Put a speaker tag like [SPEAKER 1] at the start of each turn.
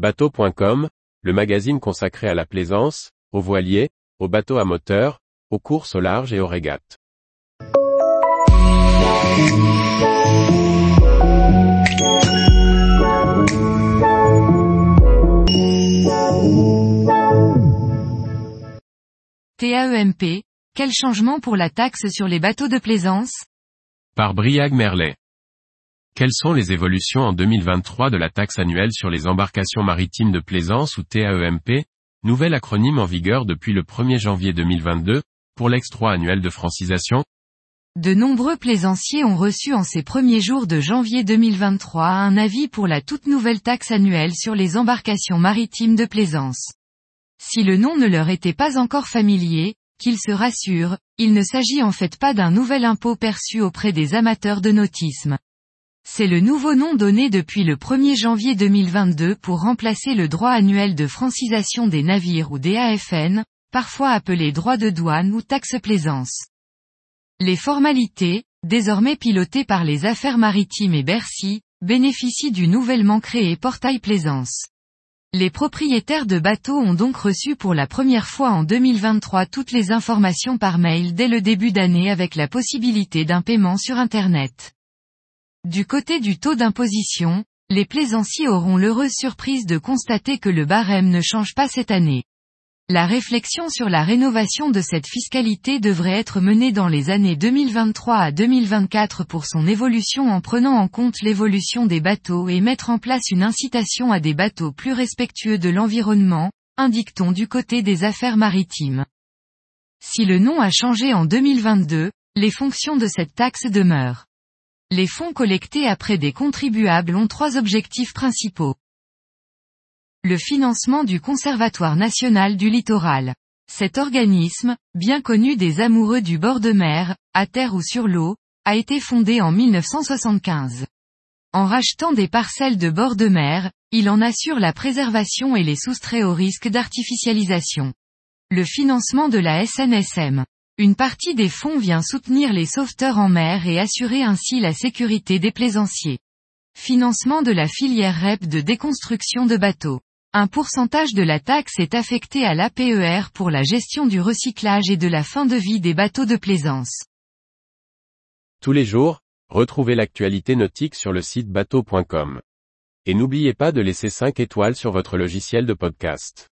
[SPEAKER 1] Bateau.com, le magazine consacré à la plaisance, aux voiliers, aux bateaux à moteur, aux courses au large et aux régates.
[SPEAKER 2] TAEMP, quel changement pour la taxe sur les bateaux de plaisance?
[SPEAKER 1] Par Briag Merlet. Quelles sont les évolutions en 2023 de la taxe annuelle sur les embarcations maritimes de plaisance ou TAEMP, nouvel acronyme en vigueur depuis le 1er janvier 2022, pour l'ex-3 annuel de francisation?
[SPEAKER 2] De nombreux plaisanciers ont reçu en ces premiers jours de janvier 2023 un avis pour la toute nouvelle taxe annuelle sur les embarcations maritimes de plaisance. Si le nom ne leur était pas encore familier, qu'ils se rassurent, il ne s'agit en fait pas d'un nouvel impôt perçu auprès des amateurs de nautisme. C'est le nouveau nom donné depuis le 1er janvier 2022 pour remplacer le droit annuel de francisation des navires ou des AFN, parfois appelé droit de douane ou taxe plaisance. Les formalités, désormais pilotées par les affaires maritimes et Bercy, bénéficient du nouvellement créé portail plaisance. Les propriétaires de bateaux ont donc reçu pour la première fois en 2023 toutes les informations par mail dès le début d'année avec la possibilité d'un paiement sur Internet. Du côté du taux d'imposition, les plaisanciers auront l'heureuse surprise de constater que le barème ne change pas cette année. La réflexion sur la rénovation de cette fiscalité devrait être menée dans les années 2023 à 2024 pour son évolution en prenant en compte l'évolution des bateaux et mettre en place une incitation à des bateaux plus respectueux de l'environnement, indique-t-on du côté des affaires maritimes. Si le nom a changé en 2022, les fonctions de cette taxe demeurent. Les fonds collectés après des contribuables ont trois objectifs principaux. Le financement du Conservatoire national du littoral. Cet organisme, bien connu des amoureux du bord de mer, à terre ou sur l'eau, a été fondé en 1975. En rachetant des parcelles de bord de mer, il en assure la préservation et les soustrait au risque d'artificialisation. Le financement de la SNSM. Une partie des fonds vient soutenir les sauveteurs en mer et assurer ainsi la sécurité des plaisanciers. Financement de la filière REP de déconstruction de bateaux. Un pourcentage de la taxe est affecté à l'APER pour la gestion du recyclage et de la fin de vie des bateaux de plaisance.
[SPEAKER 1] Tous les jours, retrouvez l'actualité nautique sur le site bateau.com. Et n'oubliez pas de laisser 5 étoiles sur votre logiciel de podcast.